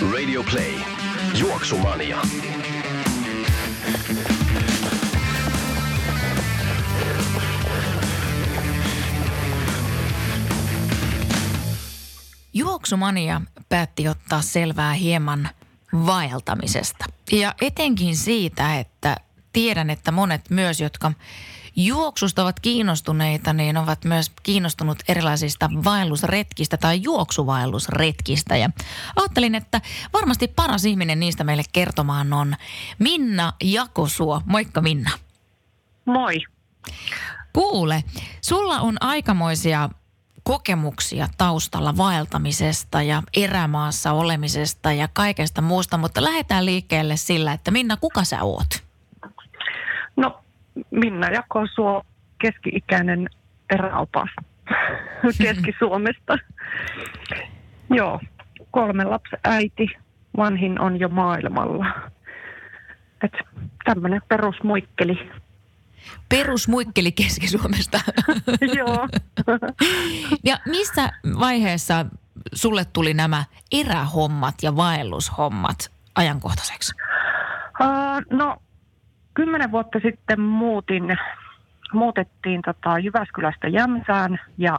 Radio Play. Juoksumania. Juoksumania päätti ottaa selvää hieman vaeltamisesta. Ja etenkin siitä, että tiedän, että monet myös, jotka juoksusta ovat kiinnostuneita, niin ovat myös kiinnostunut erilaisista vaellusretkistä tai juoksuvaellusretkistä. Ja ajattelin, että varmasti paras ihminen niistä meille kertomaan on Minna Jakosuo. Moikka Minna. Moi. Kuule, sulla on aikamoisia kokemuksia taustalla vaeltamisesta ja erämaassa olemisesta ja kaikesta muusta, mutta lähdetään liikkeelle sillä, että Minna, kuka sä oot? No, Minna Jakosuo, keski-ikäinen eräopas Keski-Suomesta. Joo, kolme lapsen äiti, vanhin on jo maailmalla. Et tämmöinen perusmuikkeli. Perusmuikkeli Keski-Suomesta. Joo. ja missä vaiheessa sulle tuli nämä erähommat ja vaellushommat ajankohtaiseksi? Uh, no, kymmenen vuotta sitten muutin, muutettiin tota Jyväskylästä Jämsään ja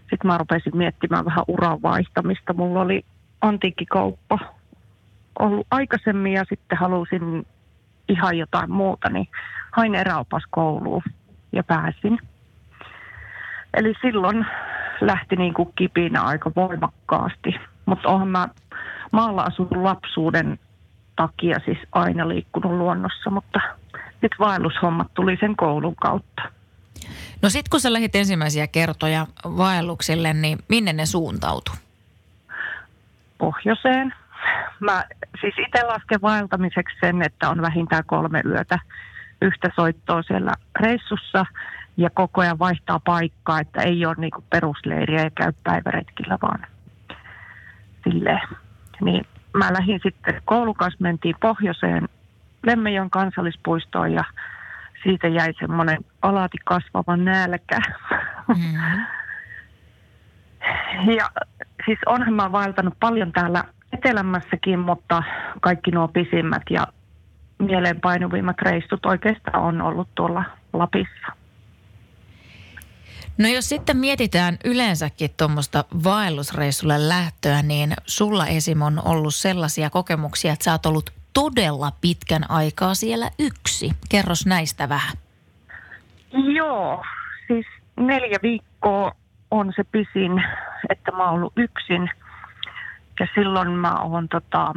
sitten mä rupesin miettimään vähän uran vaihtamista. Mulla oli antiikkikauppa ollut aikaisemmin ja sitten halusin ihan jotain muuta, niin hain eräopaskouluun ja pääsin. Eli silloin lähti niin kuin kipinä aika voimakkaasti. Mutta olen mä maalla asunut lapsuuden takia siis aina liikkunut luonnossa, mutta nyt vaellushommat tuli sen koulun kautta. No sitten kun sä lähdit ensimmäisiä kertoja vaelluksille, niin minne ne suuntautui? Pohjoiseen. Mä siis itse lasken vaeltamiseksi sen, että on vähintään kolme yötä yhtä soittoa siellä reissussa ja koko ajan vaihtaa paikkaa, että ei ole niinku perusleiriä ja käy päiväretkillä vaan silleen. Niin mä lähdin sitten koulukas, mentiin pohjoiseen Lemmejon kansallispuistoon ja siitä jäi semmoinen alati kasvava nälkä. Mm. ja siis onhan mä vaeltanut paljon täällä etelämässäkin, mutta kaikki nuo pisimmät ja mieleenpainuvimmat reissut oikeastaan on ollut tuolla Lapissa. No jos sitten mietitään yleensäkin tuommoista vaellusreissulle lähtöä, niin sulla esim. on ollut sellaisia kokemuksia, että sä oot ollut todella pitkän aikaa siellä yksi. Kerros näistä vähän. Joo, siis neljä viikkoa on se pisin, että mä oon ollut yksin. Ja silloin mä oon tota,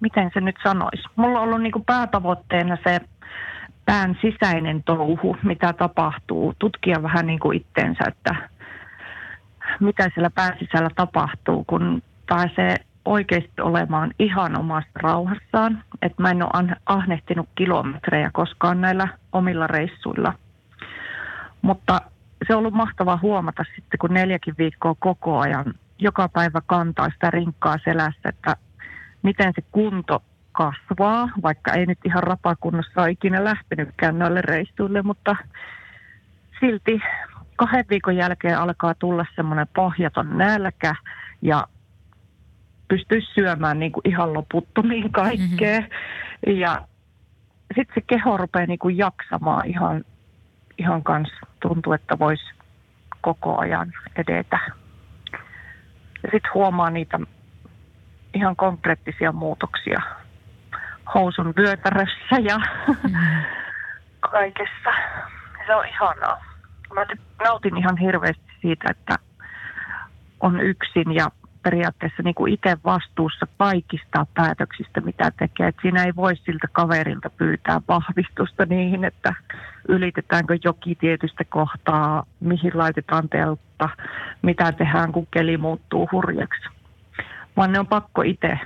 miten se nyt sanoisi, mulla on ollut niinku päätavoitteena se pään sisäinen touhu, mitä tapahtuu, tutkia vähän niin kuin itteensä, että mitä siellä pään sisällä tapahtuu, kun pääsee oikeasti olemaan ihan omassa rauhassaan. Että mä en ole ahnehtinut kilometrejä koskaan näillä omilla reissuilla. Mutta se on ollut mahtava huomata sitten, kun neljäkin viikkoa koko ajan joka päivä kantaa sitä rinkkaa selässä, että miten se kunto kasvaa, vaikka ei nyt ihan rapakunnossa ole ikinä lähtenytkään noille reissuille, mutta silti kahden viikon jälkeen alkaa tulla semmoinen pohjaton nälkä ja pystyy syömään niin kuin ihan loputtomiin kaikkea. Mm-hmm. Ja sitten se keho rupeaa niin kuin jaksamaan ihan, ihan kanssa. Tuntuu, että voisi koko ajan edetä. Ja sitten huomaa niitä ihan konkreettisia muutoksia housun vyötärössä ja mm. kaikessa. Se on ihanaa. Mä nautin ihan hirveästi siitä, että on yksin ja periaatteessa niin kuin itse vastuussa kaikista päätöksistä, mitä tekee. Et siinä ei voi siltä kaverilta pyytää vahvistusta niihin, että ylitetäänkö joki tietystä kohtaa, mihin laitetaan teltta, mitä tehdään, kun keli muuttuu hurjaksi. vaan ne on pakko itse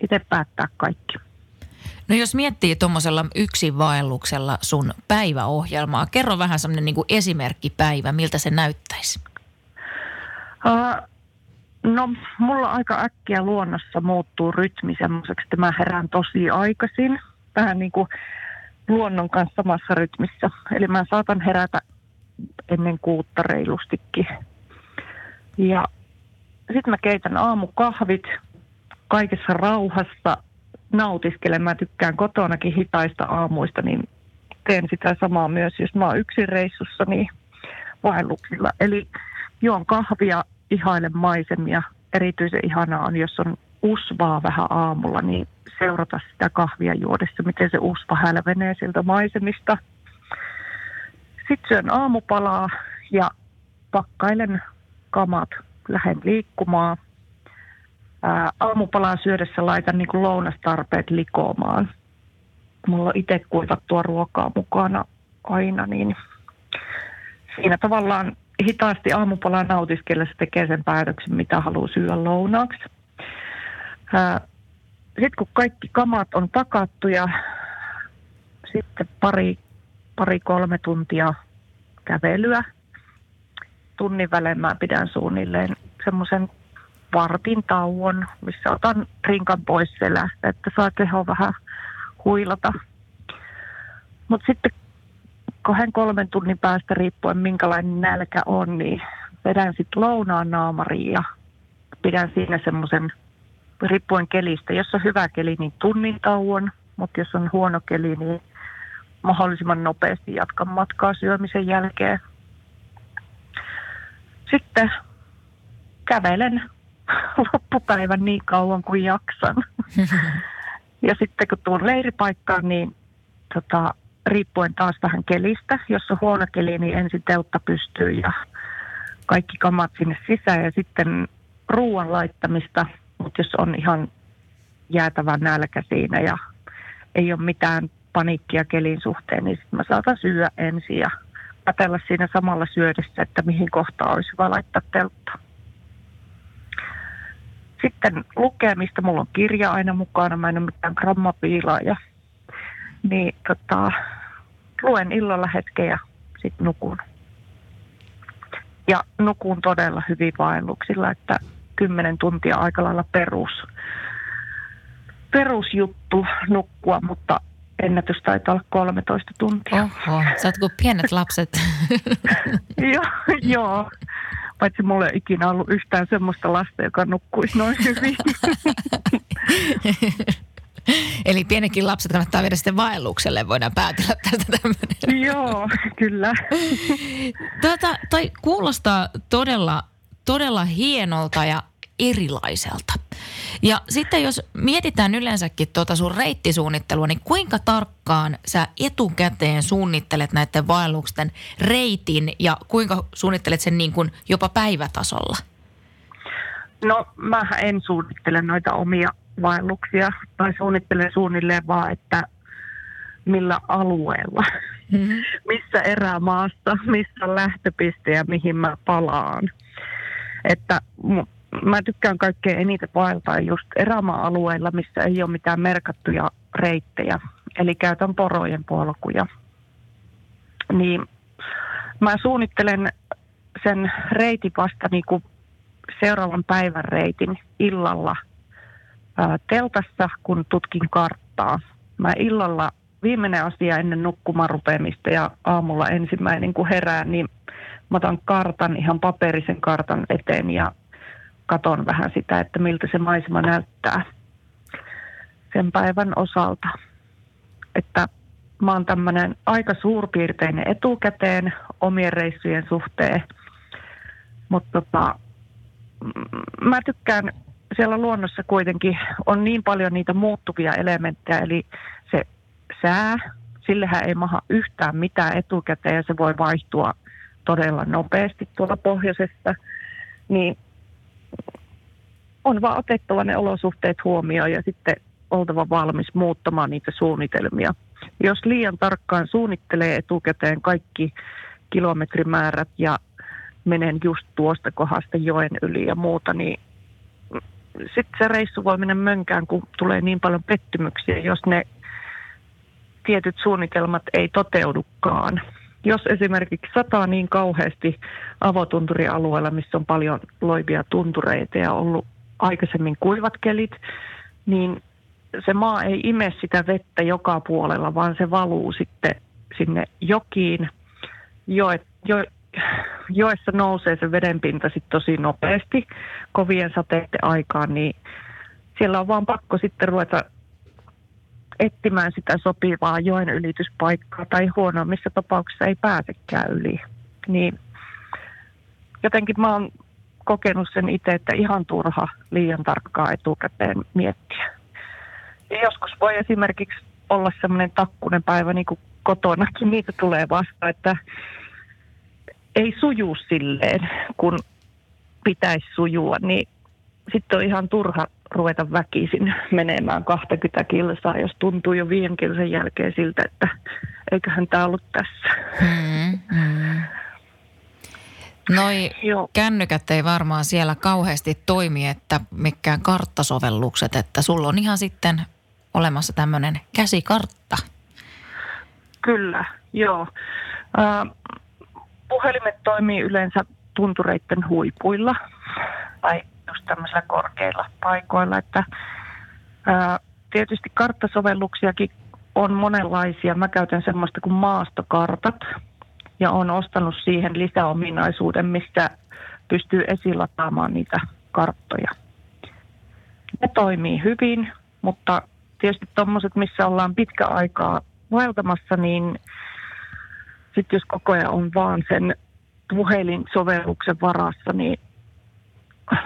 itse päättää kaikki. No jos miettii tuommoisella yksinvaelluksella sun päiväohjelmaa, kerro vähän semmoinen niin esimerkkipäivä, miltä se näyttäisi? Uh, no mulla aika äkkiä luonnossa muuttuu rytmi semmoiseksi, että mä herään tosi aikaisin. Vähän niin kuin luonnon kanssa samassa rytmissä. Eli mä saatan herätä ennen kuutta reilustikin. Ja sitten mä keitän aamukahvit kaikessa rauhassa nautiskelen. Mä tykkään kotonakin hitaista aamuista, niin teen sitä samaa myös, jos mä oon yksin reissussa, niin vaelluksilla. Eli juon kahvia, ihailen maisemia. Erityisen ihanaa on, jos on usvaa vähän aamulla, niin seurata sitä kahvia juodessa, miten se usva hälvenee sieltä maisemista. Sitten syön aamupalaa ja pakkailen kamat, lähden liikkumaan. Ää, aamupalan syödessä laitan niin lounastarpeet likoamaan. Mulla on itse kuivattua ruokaa mukana aina, niin siinä tavallaan hitaasti aamupalan nautiskellessa tekee sen päätöksen, mitä haluaa syödä lounaaksi. Sitten kun kaikki kamat on pakattu ja sitten pari, pari kolme tuntia kävelyä. Tunnin välein mä pidän suunnilleen semmoisen vartin tauon, missä otan rinkan pois selästä, että saa keho vähän huilata. Mutta sitten kahden kolmen tunnin päästä riippuen minkälainen nälkä on, niin vedän sitten lounaan naamariin ja pidän siinä semmoisen, riippuen kelistä, jos on hyvä keli, niin tunnin tauon, mutta jos on huono keli, niin mahdollisimman nopeasti jatkan matkaa syömisen jälkeen. Sitten kävelen loppupäivän niin kauan kuin jaksan. ja sitten kun tuun leiripaikkaan, niin tota, riippuen taas vähän kelistä. Jos on huono keli, niin ensin teltta pystyy ja kaikki kamat sinne sisään ja sitten ruoan laittamista. Mutta jos on ihan jäätävä nälkä siinä ja ei ole mitään paniikkia kelin suhteen, niin sitten mä saatan syödä ensin ja katella siinä samalla syödessä, että mihin kohtaan olisi hyvä laittaa teltta. Sitten lukemista, mulla on kirja aina mukana, mä en ole mitään grammapiilaaja. Niin tota, luen illalla hetken ja sitten nukun. Ja nukun todella hyvin vaelluksilla, että kymmenen tuntia aika lailla perus, perusjuttu nukkua, mutta ennätys taitaa olla 13 tuntia. Oho, sä oot kuin pienet lapset. joo, joo. Paitsi mulla ei ikinä ollut yhtään semmoista lasta, joka nukkuisi noin hyvin. Eli pienekin lapset kannattaa viedä sitten vaellukselle, voidaan päätellä tästä tämmöinen. Joo, kyllä. Tota, toi kuulostaa todella, todella hienolta ja erilaiselta. Ja sitten jos mietitään yleensäkin tuota sun reittisuunnittelua, niin kuinka tarkkaan sä etukäteen suunnittelet näiden vaellusten reitin ja kuinka suunnittelet sen niin kuin jopa päivätasolla? No mä en suunnittele noita omia vaelluksia tai suunnittelen suunnilleen vaan, että millä alueella, mm-hmm. missä erämaassa, missä on lähtöpiste ja mihin mä palaan. Että mä tykkään kaikkein eniten vaeltaa just erämaa-alueilla, missä ei ole mitään merkattuja reittejä. Eli käytän porojen polkuja. Niin mä suunnittelen sen reitin vasta niin kuin seuraavan päivän reitin illalla ää, teltassa, kun tutkin karttaa. Mä illalla viimeinen asia ennen nukkumaan rupeamista ja aamulla ensimmäinen kun herään, niin mä otan kartan, ihan paperisen kartan eteen ja katon vähän sitä, että miltä se maisema näyttää sen päivän osalta. Että mä oon tämmöinen aika suurpiirteinen etukäteen omien reissujen suhteen, mutta tota, mä tykkään siellä luonnossa kuitenkin on niin paljon niitä muuttuvia elementtejä, eli se sää, sillehän ei maha yhtään mitään etukäteen ja se voi vaihtua todella nopeasti tuolla pohjoisessa, niin on vaan otettava ne olosuhteet huomioon ja sitten oltava valmis muuttamaan niitä suunnitelmia. Jos liian tarkkaan suunnittelee etukäteen kaikki kilometrimäärät ja menen just tuosta kohdasta joen yli ja muuta, niin sitten se reissu voi mennä mönkään, kun tulee niin paljon pettymyksiä, jos ne tietyt suunnitelmat ei toteudukaan. Jos esimerkiksi sataa niin kauheasti avotunturialueella, missä on paljon loivia tuntureita ja ollut aikaisemmin kuivat kelit, niin se maa ei ime sitä vettä joka puolella, vaan se valuu sitten sinne jokiin. Joet, jo, joessa nousee se vedenpinta sitten tosi nopeasti kovien sateiden aikaan, niin siellä on vaan pakko sitten ruveta etsimään sitä sopivaa joen ylityspaikkaa tai huonommissa tapauksissa ei pääsekään yli. Niin jotenkin mä oon kokenut sen itse, että ihan turha liian tarkkaa etukäteen miettiä. Ja joskus voi esimerkiksi olla semmoinen takkunen päivä niin kuin kotonakin, niitä tulee vasta, että ei suju silleen, kun pitäisi sujua, niin sitten on ihan turha ruveta väkisin menemään 20 kilsaa, jos tuntuu jo viiden kilsan jälkeen siltä, että eiköhän tämä ollut tässä. Mm, mm. Noi Joo. kännykät ei varmaan siellä kauheasti toimi, että mikään karttasovellukset, että sulla on ihan sitten olemassa tämmöinen käsikartta. Kyllä, joo. Äh, puhelimet toimii yleensä tuntureiden huipuilla tai just tämmöisillä korkeilla paikoilla, että ää, tietysti karttasovelluksiakin on monenlaisia. Mä käytän semmoista kuin maastokartat ja on ostanut siihen lisäominaisuuden, mistä pystyy esilataamaan niitä karttoja. Ne toimii hyvin, mutta tietysti tuommoiset, missä ollaan pitkä aikaa vaeltamassa, niin sitten jos koko ajan on vaan sen puhelinsovelluksen varassa, niin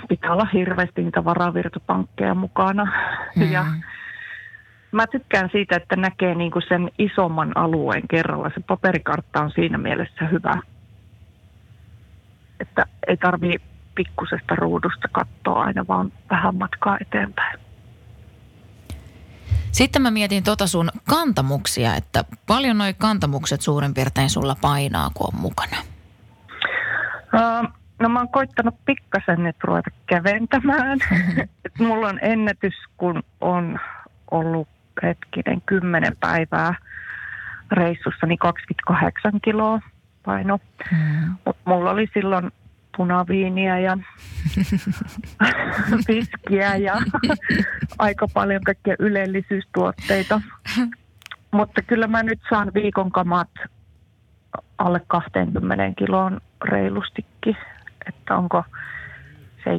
pitää olla hirveästi niitä varavirtopankkeja mukana. Mm. Ja mä tykkään siitä, että näkee niinku sen isomman alueen kerralla. Se paperikartta on siinä mielessä hyvä, että ei tarvii pikkusesta ruudusta katsoa aina vaan vähän matkaa eteenpäin. Sitten mä mietin tota sun kantamuksia, että paljon noi kantamukset suurin piirtein sulla painaa, kun on mukana? Uh, no mä oon koittanut pikkasen nyt ruveta käventämään. Et mulla on ennätys, kun on ollut hetkinen kymmenen päivää reissussa, niin 28 kiloa paino. Mm. Mutta mulla oli silloin punaviiniä ja viskiä ja aika paljon kaikkia ylellisyystuotteita. Mutta kyllä mä nyt saan viikon kamat alle 20 kiloon reilustikin. Että onko 17-18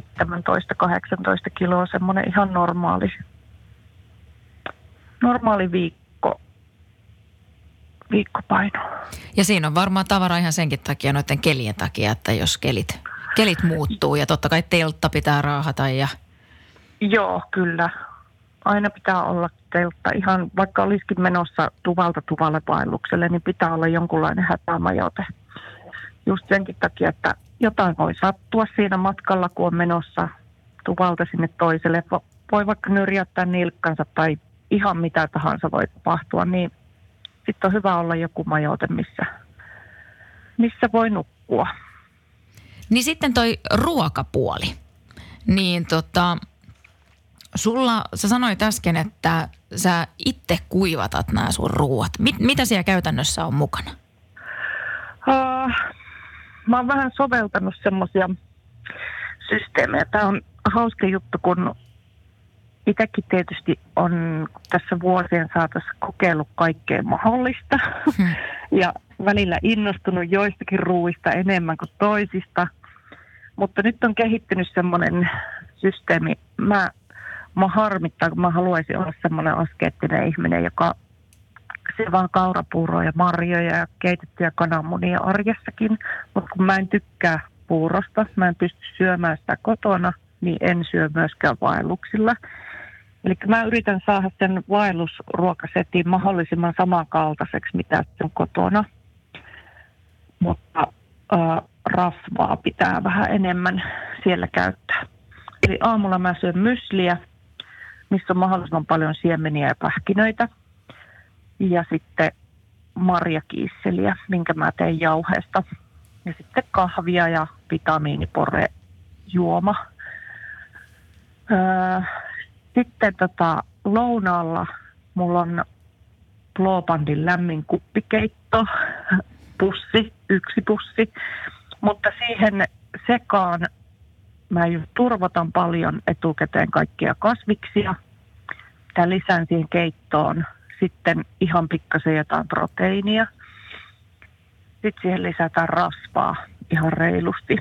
kiloa semmoinen ihan normaali, normaali viikko, viikkopaino. Ja siinä on varmaan tavara ihan senkin takia, noiden kelien takia, että jos kelit kelit muuttuu ja totta kai teltta pitää raahata ja... Joo, kyllä. Aina pitää olla teltta. Ihan vaikka olisikin menossa tuvalta tuvalle vaellukselle, niin pitää olla jonkunlainen hätämajoite. Just senkin takia, että jotain voi sattua siinä matkalla, kun on menossa tuvalta sinne toiselle. Voi vaikka nyrjäyttää nilkkansa tai ihan mitä tahansa voi tapahtua, niin sitten on hyvä olla joku majoite, missä, missä voi nukkua. Niin sitten toi ruokapuoli. Niin tota, sulla, sä sanoit äsken, että sä itse kuivatat nämä sun ruuat. Mit, mitä siellä käytännössä on mukana? Uh, mä oon vähän soveltanut semmoisia systeemejä. Tämä on hauska juttu, kun itsekin tietysti on tässä vuosien saatossa kokeillut kaikkea mahdollista. Hmm. ja välillä innostunut joistakin ruuista enemmän kuin toisista – mutta nyt on kehittynyt semmoinen systeemi. Mä, mä harmittaa, kun mä haluaisin olla semmoinen askeettinen ihminen, joka se vaan kaurapuuroa ja marjoja ja keitettyjä kananmunia arjessakin. Mutta kun mä en tykkää puurosta, mä en pysty syömään sitä kotona, niin en syö myöskään vaelluksilla. Eli mä yritän saada sen vaellusruokasetin mahdollisimman samankaltaiseksi, mitä on kotona. Mutta äh, rasvaa pitää vähän enemmän siellä käyttää. Eli aamulla mä syön mysliä, missä on mahdollisimman paljon siemeniä ja pähkinöitä. Ja sitten marjakiisseliä, minkä mä teen jauheesta. Ja sitten kahvia ja vitamiinipore juoma. Öö, sitten tota, lounaalla mulla on Blåbandin lämmin kuppikeitto, pussi, yksi pussi. Mutta siihen sekaan mä turvotan paljon etukäteen kaikkia kasviksia. Ja lisään siihen keittoon sitten ihan pikkasen jotain proteiinia. Sitten siihen lisätään rasvaa ihan reilusti.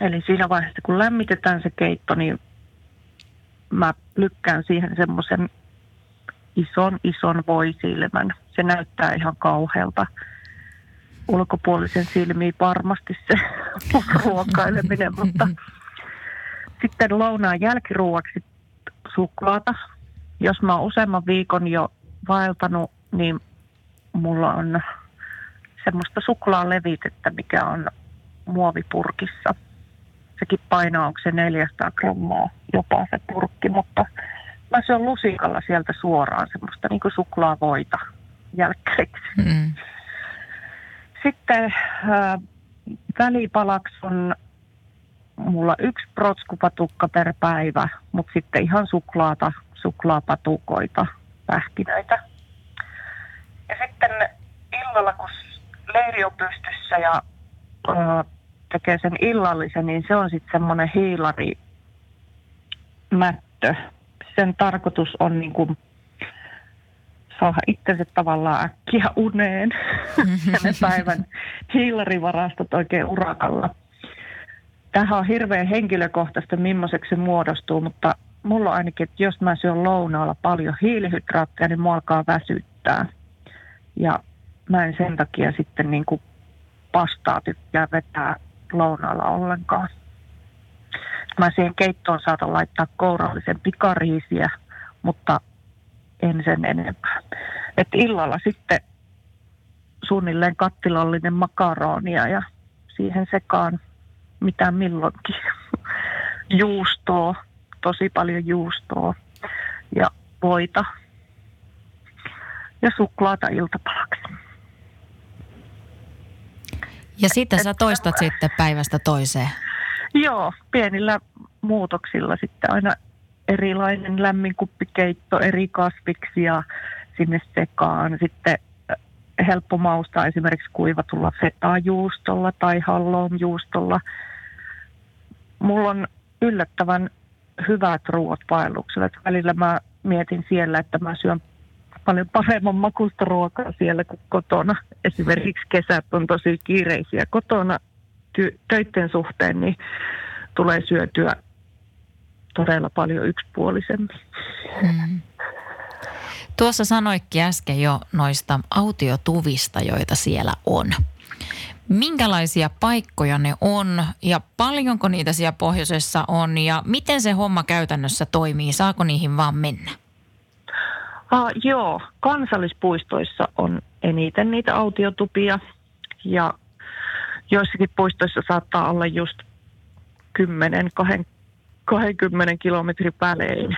Eli siinä vaiheessa, kun lämmitetään se keitto, niin mä lykkään siihen semmoisen ison, ison voisilmän. Se näyttää ihan kauhealta ulkopuolisen silmiin varmasti se ruokaileminen, mutta sitten lounaan jälkiruoksi suklaata. Jos mä oon useamman viikon jo vaeltanut, niin mulla on semmoista suklaalevitettä, mikä on muovipurkissa. Sekin painaa, onko se 400 grammaa jopa se purkki, mutta mä syön lusikalla sieltä suoraan semmoista niin kuin suklaavoita jälkkäiksi. Mm. Sitten äh, välipalaksi on mulla yksi protskupatukka per päivä, mutta sitten ihan suklaata, suklaapatukoita, pähkinöitä. Ja sitten illalla, kun leiri on pystyssä ja ö, tekee sen illallisen, niin se on sitten semmoinen hiilari mättö. Sen tarkoitus on niin kuin saada itsensä tavallaan äkkiä uneen ja ne päivän hiilarivarastot oikein urakalla. Tähän on hirveän henkilökohtaista, millaiseksi se muodostuu, mutta mulla on ainakin, että jos mä syön lounaalla paljon hiilihydraatteja, niin mua alkaa väsyttää. Ja mä en sen takia sitten niin kuin pastaa tykkää vetää lounaalla ollenkaan. Mä siihen keittoon saatan laittaa kourallisen pikariisiä, mutta en sen enempää. Et illalla sitten suunnilleen kattilallinen makaronia ja siihen sekaan mitä milloinkin. Juustoa, tosi paljon juustoa ja voita ja suklaata iltapalaksi. Ja sitten sä toistat sitten päivästä toiseen. Joo, pienillä muutoksilla sitten aina erilainen lämmin kuppikeitto, eri kasviksia sinne sekaan. Sitten äh, helppo maustaa esimerkiksi kuivatulla fetajuustolla tai juustolla. Mulla on yllättävän hyvät ruoat vaelluksella. Välillä mä mietin siellä, että mä syön paljon paremman makusta ruokaa siellä kuin kotona. Esimerkiksi kesät on tosi kiireisiä kotona ty- töiden suhteen, niin tulee syötyä todella paljon yksipuolisemmin. Hmm. Tuossa sanoikki äsken jo noista autiotuvista, joita siellä on. Minkälaisia paikkoja ne on ja paljonko niitä siellä pohjoisessa on ja miten se homma käytännössä toimii? Saako niihin vaan mennä? Ah, joo, kansallispuistoissa on eniten niitä autiotupia ja joissakin puistoissa saattaa olla just 10, 20 kilometrin välein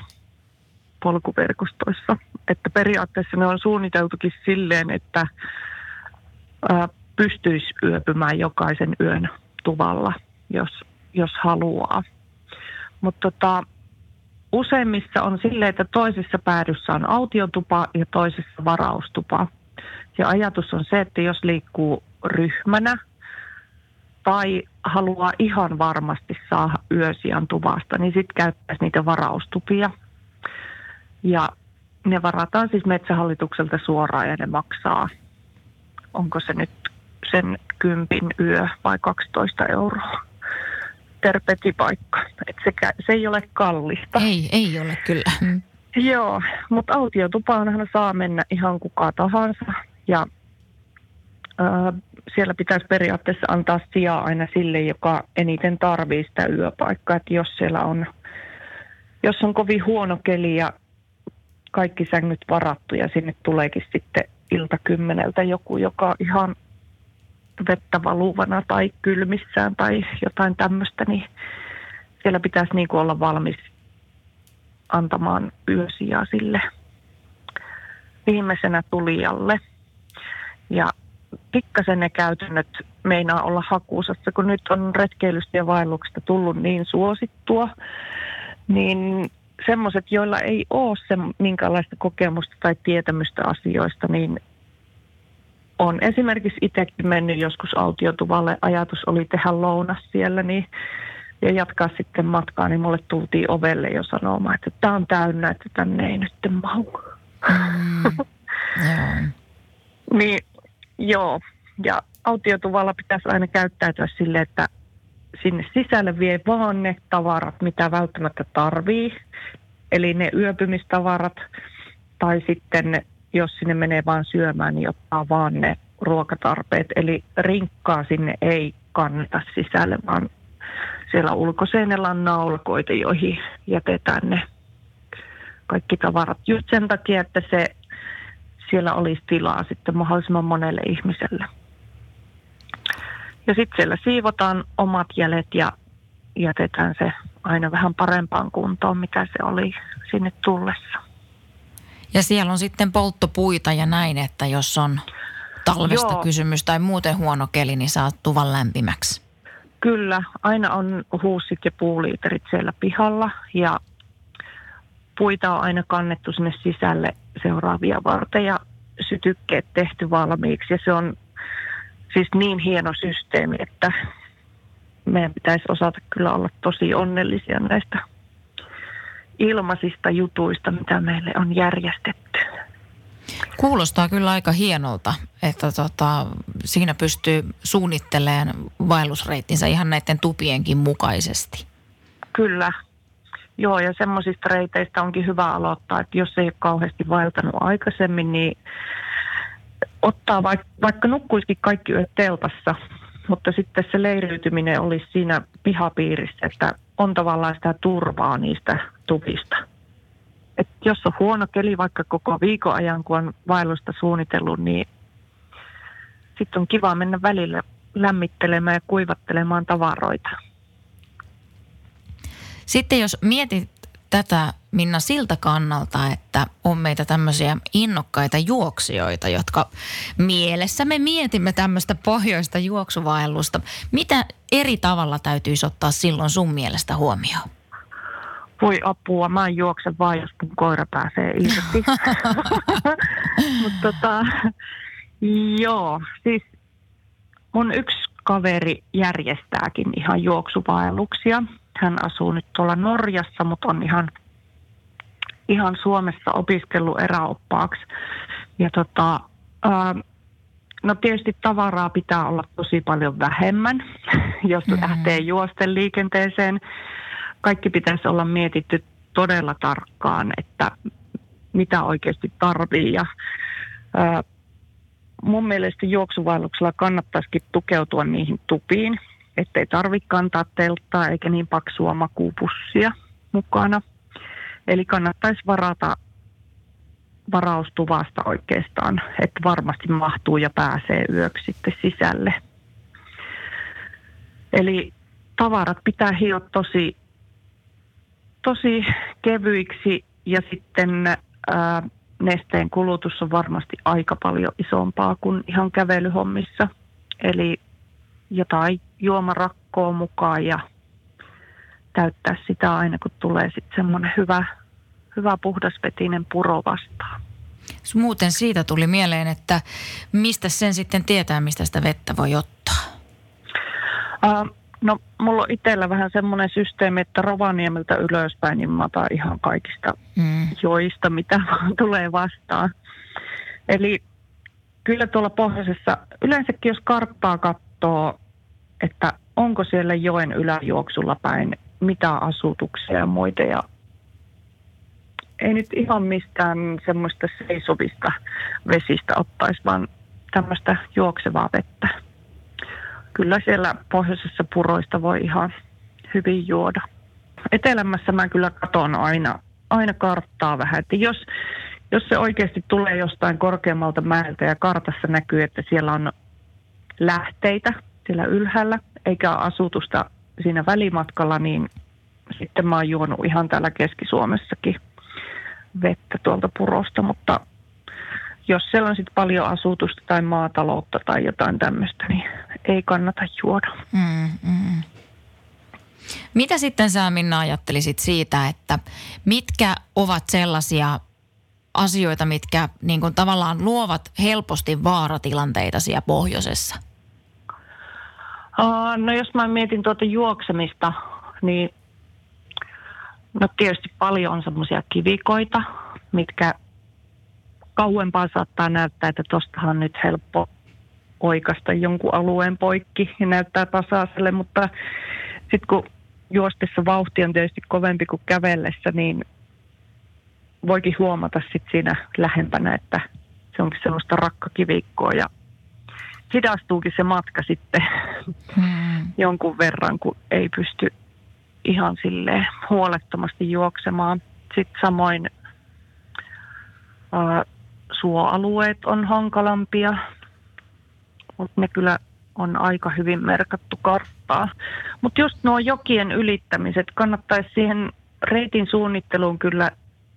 polkuverkostoissa. Että periaatteessa ne on suunniteltukin silleen, että ää, pystyisi yöpymään jokaisen yön tuvalla, jos, jos haluaa. Mutta tota, useimmissa on silleen, että toisessa päädyssä on autiotupa ja toisessa varaustupa. Ja ajatus on se, että jos liikkuu ryhmänä tai haluaa ihan varmasti saada yösijan tuvasta, niin sitten käyttäisi niitä varaustupia. Ja ne varataan siis metsähallitukselta suoraan ja ne maksaa, onko se nyt sen kympin yö vai 12 euroa terpetipaikka. Et se, se ei ole kallista. Ei, ei ole kyllä. Mm. Joo, mutta autiotupaanhan saa mennä ihan kuka tahansa. Ja äh, siellä pitäisi periaatteessa antaa sijaa aina sille, joka eniten tarvii sitä yöpaikkaa. Että jos siellä on, jos on kovin huono keli ja kaikki sängyt varattu ja sinne tuleekin sitten ilta kymmeneltä joku, joka ihan vettä valuvana tai kylmissään tai jotain tämmöistä, niin siellä pitäisi niin kuin olla valmis antamaan yösiä sille viimeisenä tulijalle. Ja pikkasen ne käytännöt meinaa olla hakuusassa, kun nyt on retkeilystä ja vaelluksesta tullut niin suosittua, niin semmoiset, joilla ei ole se minkäänlaista kokemusta tai tietämystä asioista, niin on esimerkiksi itsekin mennyt joskus autiotuvalle. Ajatus oli tehdä lounas siellä niin, ja jatkaa sitten matkaa, niin mulle tultiin ovelle jo sanomaan, että tämä on täynnä, että tänne ei nyt mahu. Mm, yeah. niin joo, ja autiotuvalla pitäisi aina käyttäytyä sille, että sinne sisälle vie vaan ne tavarat, mitä välttämättä tarvii. Eli ne yöpymistavarat tai sitten jos sinne menee vaan syömään, niin ottaa vaan ne ruokatarpeet. Eli rinkkaa sinne ei kannata sisälle, vaan siellä ulkoseinällä on naulakoita, joihin jätetään ne kaikki tavarat. Just sen takia, että se siellä olisi tilaa sitten mahdollisimman monelle ihmiselle. Ja sitten siellä siivotaan omat jäljet ja jätetään se aina vähän parempaan kuntoon, mitä se oli sinne tullessa. Ja siellä on sitten polttopuita ja näin, että jos on talvesta Joo. kysymys tai muuten huono keli, niin saat tuvan lämpimäksi. Kyllä, aina on huussit ja puuliiterit siellä pihalla ja puita on aina kannettu sinne sisälle seuraavia varten ja sytykkeet tehty valmiiksi. Ja se on siis niin hieno systeemi, että meidän pitäisi osata kyllä olla tosi onnellisia näistä ilmaisista jutuista, mitä meille on järjestetty. Kuulostaa kyllä aika hienolta, että tota, siinä pystyy suunnittelemaan vaellusreittinsä ihan näiden tupienkin mukaisesti. Kyllä. Joo, ja semmoisista reiteistä onkin hyvä aloittaa, että jos ei ole kauheasti vaeltanut aikaisemmin, niin ottaa vaikka, vaikka nukkuisikin kaikki yöt teltassa, mutta sitten se leiriytyminen olisi siinä pihapiirissä, että on tavallaan sitä turvaa niistä tupista. Et jos on huono keli vaikka koko viikon ajan, kun on vaellusta suunnitellut, niin sitten on kiva mennä välillä lämmittelemään ja kuivattelemaan tavaroita. Sitten jos mietit tätä Minna siltä kannalta, että on meitä tämmöisiä innokkaita juoksijoita, jotka mielessä me mietimme tämmöistä pohjoista juoksuvaellusta. Mitä eri tavalla täytyisi ottaa silloin sun mielestä huomioon? Voi apua, mä en juokse vaan, jos kun koira pääsee irti. Mutta tota, joo, siis mun yksi kaveri järjestääkin ihan juoksuvaelluksia. Hän asuu nyt tuolla Norjassa, mutta on ihan, ihan Suomessa opiskellut eräoppaaksi. Ja tota, ää, no tietysti tavaraa pitää olla tosi paljon vähemmän, jos mm-hmm. lähtee juosten liikenteeseen. Kaikki pitäisi olla mietitty todella tarkkaan, että mitä oikeasti tarvii. Ja, ää, mun mielestä juoksuvaelluksella kannattaisikin tukeutua niihin tupiin, ettei tarvitse kantaa telttaa eikä niin paksua makuupussia mukana. Eli kannattaisi varata varaustuvasta oikeastaan, että varmasti mahtuu ja pääsee yöksi sitten sisälle. Eli tavarat pitää hioa tosi, tosi kevyiksi ja sitten ää, nesteen kulutus on varmasti aika paljon isompaa kuin ihan kävelyhommissa. Eli jotain juomarakkoa mukaan ja täyttää sitä aina, kun tulee sitten semmoinen hyvä, hyvä puhdasvetinen puro vastaan. Muuten siitä tuli mieleen, että mistä sen sitten tietää, mistä sitä vettä voi ottaa? Uh, no, mulla on itsellä vähän semmoinen systeemi, että Rovaniemeltä ylöspäin, niin mä otan ihan kaikista mm. joista, mitä tulee vastaan. Eli kyllä tuolla pohjoisessa, yleensäkin jos karttaa katsoo, että onko siellä joen yläjuoksulla päin mitä asutuksia ja muita. Ja ei nyt ihan mistään semmoista seisovista vesistä ottaisi, vaan tämmöistä juoksevaa vettä. Kyllä siellä pohjoisessa puroista voi ihan hyvin juoda. Etelämässä mä kyllä katon aina, aina karttaa vähän, että jos, jos se oikeasti tulee jostain korkeammalta mäeltä ja kartassa näkyy, että siellä on lähteitä siellä ylhäällä, eikä asutusta siinä välimatkalla, niin sitten mä oon juonut ihan täällä Keski-Suomessakin vettä tuolta purosta, mutta jos siellä on sitten paljon asutusta tai maataloutta tai jotain tämmöistä, niin ei kannata juoda. Mm, mm. Mitä sitten sä Minna ajattelisit siitä, että mitkä ovat sellaisia asioita, mitkä niin kuin tavallaan luovat helposti vaaratilanteita siellä pohjoisessa? No jos mä mietin tuota juoksemista, niin no tietysti paljon on semmoisia kivikoita, mitkä kauempaa saattaa näyttää, että tuostahan nyt helppo oikasta jonkun alueen poikki ja näyttää tasaiselle, mutta sitten kun juostessa vauhti on tietysti kovempi kuin kävellessä, niin voikin huomata sit siinä lähempänä, että se onkin sellaista rakkakivikkoa ja hidastuukin se matka sitten hmm. jonkun verran, kun ei pysty ihan sille huolettomasti juoksemaan. Sitten samoin suoalueet on hankalampia, mutta ne kyllä on aika hyvin merkattu karttaa. Mutta just nuo jokien ylittämiset, kannattaisi siihen reitin suunnitteluun kyllä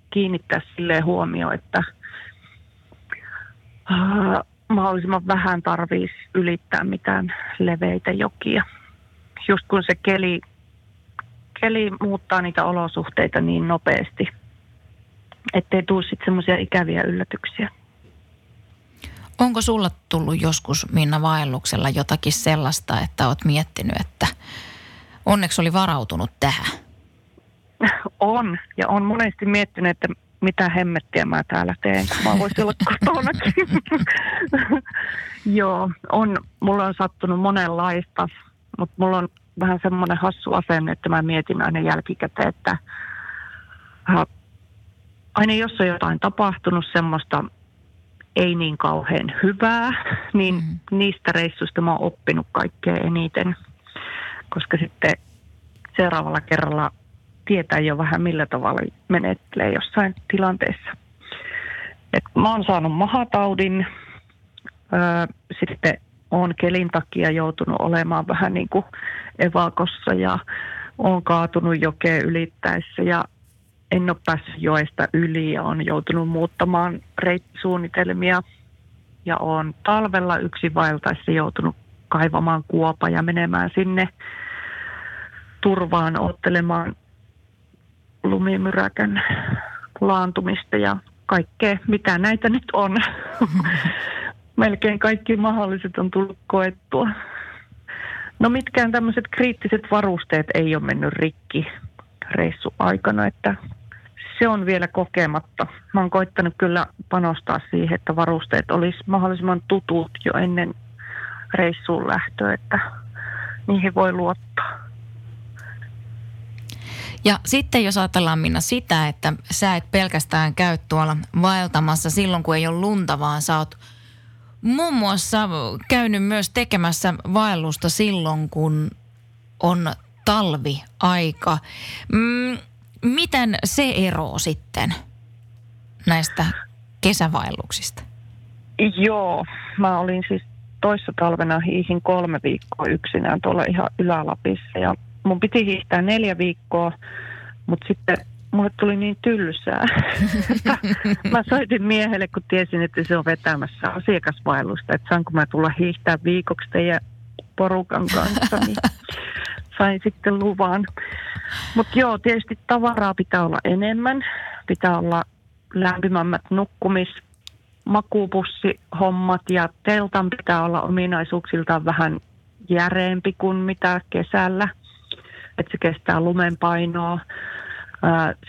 kiinnittää silleen huomioon, että äh, mahdollisimman vähän tarvitsisi ylittää mitään leveitä jokia. Just kun se keli, keli muuttaa niitä olosuhteita niin nopeasti, ettei tule sitten semmoisia ikäviä yllätyksiä. Onko sulla tullut joskus Minna vaelluksella jotakin sellaista, että oot miettinyt, että onneksi oli varautunut tähän? On, ja on monesti miettinyt, että mitä hemmettiä mä täällä teen, kun mä voisin olla kotonakin. Joo, on, mulla on sattunut monenlaista, mutta mulla on vähän semmoinen hassu asenne, että mä mietin aina jälkikäteen, että aina jos on jotain tapahtunut semmoista ei niin kauhean hyvää, niin mm. niistä reissuista mä oon oppinut kaikkein eniten, koska sitten seuraavalla kerralla tietää jo vähän millä tavalla menettelee jossain tilanteessa. Et mä oon saanut mahataudin, öö, sitten on kelin takia joutunut olemaan vähän niin kuin evakossa ja on kaatunut jokeen ylittäessä ja en ole päässyt joesta yli ja on joutunut muuttamaan reittisuunnitelmia ja on talvella yksi vaeltaessa joutunut kaivamaan kuopa ja menemään sinne turvaan ottelemaan lumimyräkän laantumista ja kaikkea, mitä näitä nyt on. Melkein kaikki mahdolliset on tullut koettua. No mitkään tämmöiset kriittiset varusteet ei ole mennyt rikki reissu aikana, että se on vielä kokematta. Mä oon koittanut kyllä panostaa siihen, että varusteet olisi mahdollisimman tutut jo ennen reissuun lähtöä, että niihin voi luottaa. Ja sitten jos ajatellaan Minna sitä, että sä et pelkästään käy tuolla vaeltamassa silloin, kun ei ole lunta, vaan sä oot muun muassa käynyt myös tekemässä vaellusta silloin, kun on talviaika. Mm, miten se eroo sitten näistä kesävaelluksista? Joo, mä olin siis toissa talvena hiihin kolme viikkoa yksinään tuolla ihan Ylä-Lapissa ja mun piti hiihtää neljä viikkoa, mutta sitten mulle tuli niin tylsää. mä soitin miehelle, kun tiesin, että se on vetämässä asiakasvaellusta, että saanko mä tulla hiihtää viikoksi teidän porukan kanssa, niin sain sitten luvan. Mutta joo, tietysti tavaraa pitää olla enemmän. Pitää olla lämpimämmät nukkumis, makuupussihommat ja teltan pitää olla ominaisuuksiltaan vähän järeempi kuin mitä kesällä – että se kestää lumenpainoa.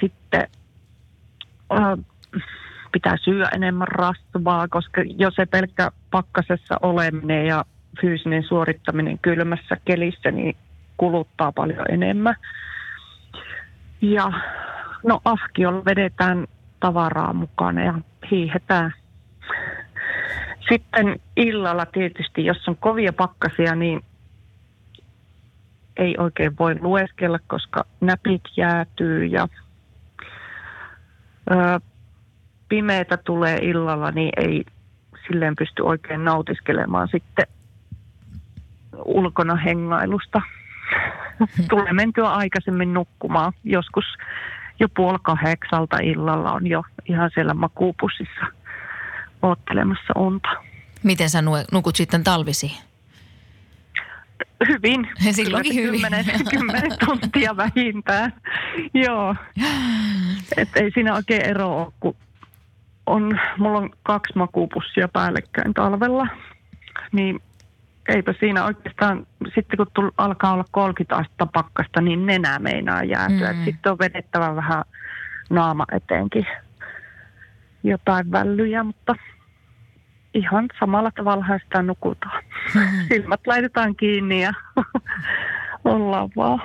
Sitten pitää syödä enemmän rasvaa, koska jos se pelkkä pakkasessa oleminen ja fyysinen suorittaminen kylmässä kelissä, niin kuluttaa paljon enemmän. Ja no ahkiolla vedetään tavaraa mukana ja hiihetään. Sitten illalla tietysti, jos on kovia pakkasia, niin ei oikein voi lueskella, koska näpit jäätyy ja ö, pimeätä tulee illalla, niin ei silleen pysty oikein nautiskelemaan sitten ulkona hengailusta. tulee mentyä aikaisemmin nukkumaan. Joskus jo puoli kahdeksalta illalla on jo ihan siellä makuupussissa oottelemassa unta. Miten sä nukut sitten talvisi? Hyvin. Silloinkin hyvin. Kymmenen, kymmenen tuntia vähintään. Joo. Et ei siinä oikein ero ole, kun on, mulla on kaksi makuupussia päällekkäin talvella. Niin eipä siinä oikeastaan, sitten kun tull, alkaa olla 30 astetta pakkasta, niin nenä meinaa jäätyä. Mm. Sitten on vedettävä vähän naama eteenkin jotain vällyjä, mutta ihan samalla tavalla sitä nukutaan. Mm-hmm. Silmät laitetaan kiinni ja ollaan vaan.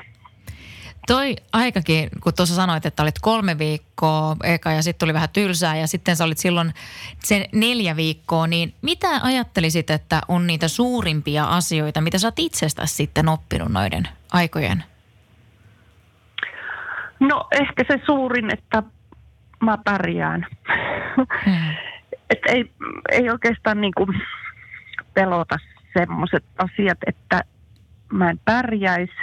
Toi aikakin, kun tuossa sanoit, että olit kolme viikkoa eka ja sitten tuli vähän tylsää ja sitten sä olit silloin sen neljä viikkoa, niin mitä ajattelisit, että on niitä suurimpia asioita, mitä sä oot itsestäsi sitten oppinut noiden aikojen? No ehkä se suurin, että mä pärjään. Hmm. että ei, ei oikeastaan niin kuin pelota semmoiset asiat, että mä en pärjäisi,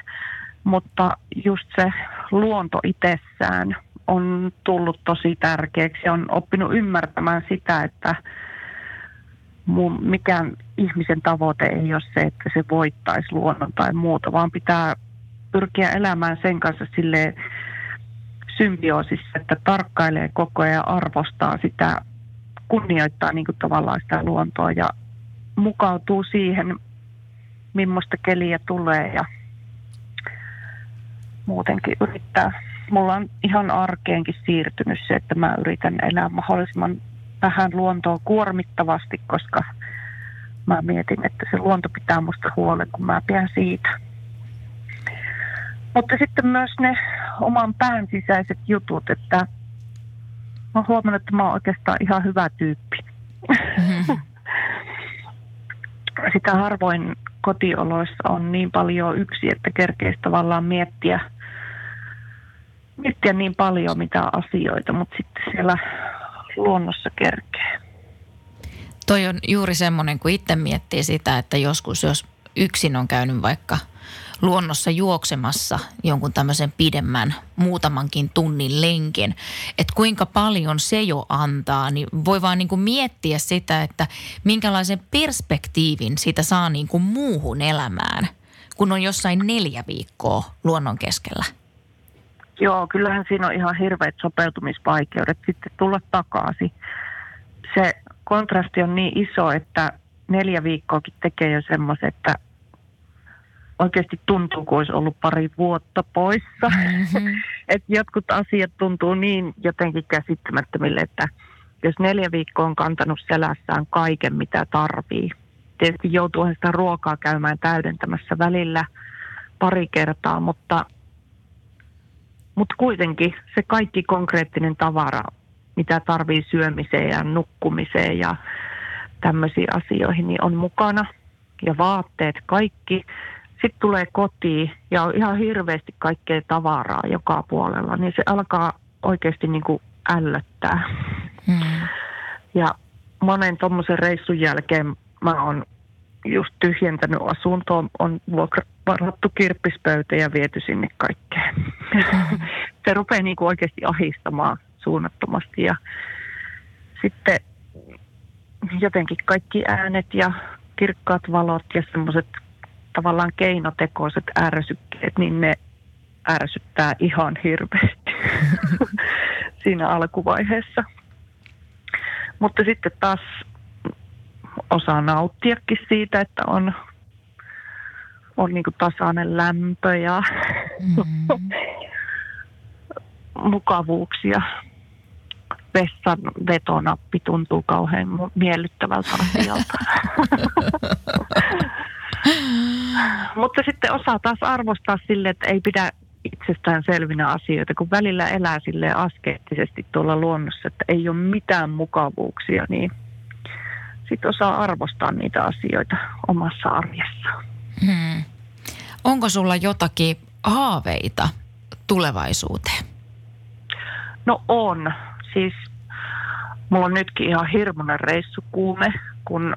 mutta just se luonto itsessään on tullut tosi tärkeäksi ja on oppinut ymmärtämään sitä, että mun, mikään ihmisen tavoite ei ole se, että se voittaisi luonnon tai muuta, vaan pitää pyrkiä elämään sen kanssa sille symbioosissa, että tarkkailee koko ajan ja arvostaa sitä kunnioittaa niin kuin tavallaan sitä luontoa ja mukautuu siihen, millaista keliä tulee ja muutenkin yrittää. Mulla on ihan arkeenkin siirtynyt se, että mä yritän elää mahdollisimman vähän luontoa kuormittavasti, koska mä mietin, että se luonto pitää musta huolen, kun mä pidän siitä. Mutta sitten myös ne oman pään sisäiset jutut, että mä oon huomannut, että mä oon oikeastaan ihan hyvä tyyppi. Mm-hmm. Sitä harvoin kotioloissa on niin paljon yksi, että kerkeisi tavallaan miettiä, miettiä niin paljon mitä asioita, mutta sitten siellä luonnossa kerkee. Toi on juuri semmoinen, kun itse miettii sitä, että joskus jos yksin on käynyt vaikka – luonnossa juoksemassa jonkun tämmöisen pidemmän, muutamankin tunnin lenkin, että kuinka paljon se jo antaa, niin voi vaan niin kuin miettiä sitä, että minkälaisen perspektiivin siitä saa niin kuin muuhun elämään, kun on jossain neljä viikkoa luonnon keskellä. Joo, kyllähän siinä on ihan hirveät sopeutumisvaikeudet sitten tulla takaisin. Se kontrasti on niin iso, että neljä viikkoakin tekee jo semmoisen, että oikeasti tuntuu, kun olisi ollut pari vuotta poissa. Mm-hmm. Et jotkut asiat tuntuu niin jotenkin käsittämättömille, että jos neljä viikkoa on kantanut selässään kaiken, mitä tarvii. Tietysti joutuu sitä ruokaa käymään täydentämässä välillä pari kertaa, mutta, mutta kuitenkin se kaikki konkreettinen tavara, mitä tarvii syömiseen ja nukkumiseen ja tämmöisiin asioihin, niin on mukana. Ja vaatteet, kaikki sitten tulee kotiin ja on ihan hirveästi kaikkea tavaraa joka puolella, niin se alkaa oikeasti niin kuin ällöttää. Mm. Ja monen tuommoisen reissun jälkeen mä oon just tyhjentänyt asuntoon, on varattu kirppispöytä ja viety sinne kaikkeen. Se rupeaa niin kuin oikeasti ahistamaan suunnattomasti ja sitten jotenkin kaikki äänet ja kirkkaat valot ja semmoiset tavallaan keinotekoiset ärsykkeet, niin ne ärsyttää ihan hirveästi siinä alkuvaiheessa. Mutta sitten taas osaa nauttiakin siitä, että on, on niin tasainen lämpö ja mm. mukavuuksia. Vessan vetonappi tuntuu kauhean miellyttävältä asialta. Mutta sitten osaa taas arvostaa sille, että ei pidä itsestään selvinä asioita, kun välillä elää sille askeettisesti tuolla luonnossa, että ei ole mitään mukavuuksia, niin sitten osaa arvostaa niitä asioita omassa arjessa. Hmm. Onko sulla jotakin haaveita tulevaisuuteen? No on. Siis mulla on nytkin ihan hirmuinen reissukuume, kun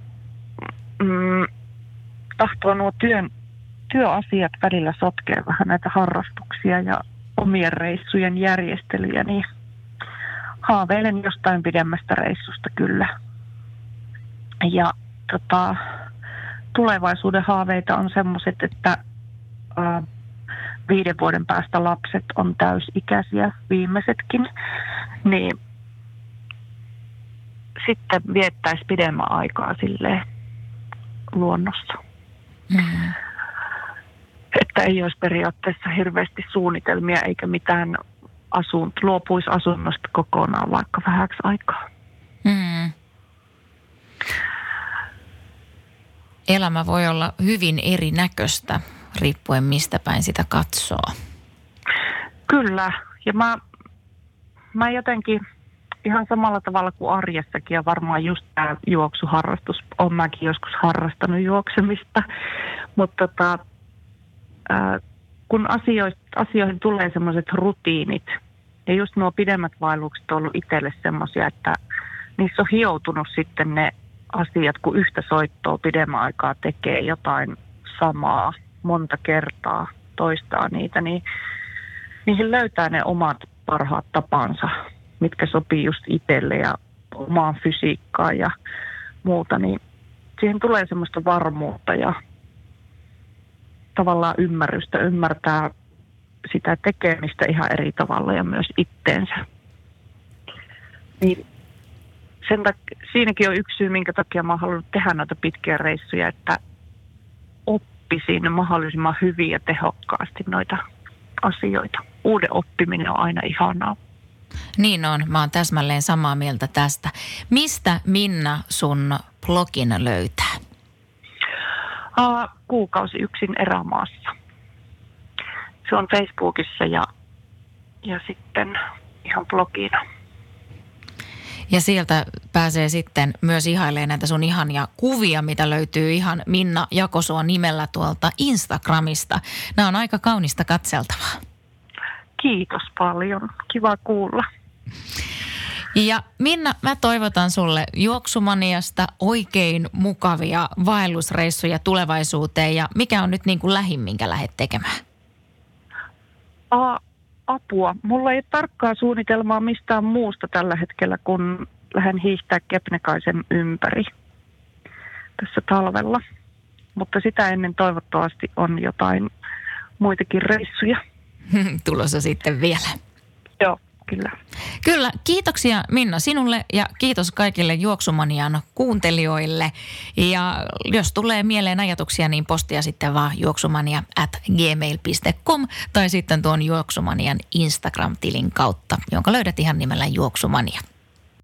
mm, tahtoo nuo työn, työasiat välillä sotkea vähän näitä harrastuksia ja omien reissujen järjestelyjä, niin haaveilen jostain pidemmästä reissusta kyllä. Ja tota, tulevaisuuden haaveita on semmoiset, että ää, viiden vuoden päästä lapset on täysikäisiä, viimeisetkin, niin sitten viettäisi pidemmän aikaa sille luonnossa. Mm. Että ei olisi periaatteessa hirveästi suunnitelmia eikä mitään asunt, luopuisi asunnosta kokonaan vaikka vähäksi aikaa. Mm. Elämä voi olla hyvin erinäköistä riippuen mistä päin sitä katsoo. Kyllä, ja mä, mä jotenkin ihan samalla tavalla kuin arjessakin ja varmaan just tämä juoksuharrastus, on mäkin joskus harrastanut juoksemista, mutta tota, ää, kun asioihin tulee semmoiset rutiinit, ja just nuo pidemmät vaellukset on ollut itselle semmoisia, että niissä on hioutunut sitten ne asiat, kun yhtä soittoa pidemmän aikaa tekee jotain samaa monta kertaa, toistaa niitä, niin niihin löytää ne omat parhaat tapansa, mitkä sopii just itselle ja omaan fysiikkaan ja muuta, niin siihen tulee semmoista varmuutta ja tavallaan ymmärrystä, ymmärtää sitä tekemistä ihan eri tavalla ja myös itteensä. Niin sen tak- siinäkin on yksi syy, minkä takia mä oon halunnut tehdä noita pitkiä reissuja, että oppisin mahdollisimman hyvin ja tehokkaasti noita asioita. Uuden oppiminen on aina ihanaa. Niin on, mä oon täsmälleen samaa mieltä tästä. Mistä Minna sun blogin löytää? Uh, kuukausi yksin erämaassa. Se on Facebookissa ja, ja sitten ihan blogina. Ja sieltä pääsee sitten myös ihailemaan näitä sun ihania kuvia, mitä löytyy ihan Minna Jakosuo nimellä tuolta Instagramista. Nämä on aika kaunista katseltavaa. Kiitos paljon. Kiva kuulla. Ja Minna, mä toivotan sulle juoksumaniasta oikein mukavia vaellusreissuja tulevaisuuteen. Ja mikä on nyt niin kuin lähin, minkä lähdet tekemään? Apua. Mulla ei ole tarkkaa suunnitelmaa mistään muusta tällä hetkellä, kun lähden hiihtää Kepnekaisen ympäri tässä talvella. Mutta sitä ennen toivottavasti on jotain muitakin reissuja. Tulossa sitten vielä. Joo, kyllä. Kyllä, kiitoksia Minna sinulle ja kiitos kaikille Juoksumanian kuuntelijoille. Ja jos tulee mieleen ajatuksia, niin postia sitten vaan juoksumania at gmail.com tai sitten tuon Juoksumanian Instagram-tilin kautta, jonka löydät ihan nimellä Juoksumania.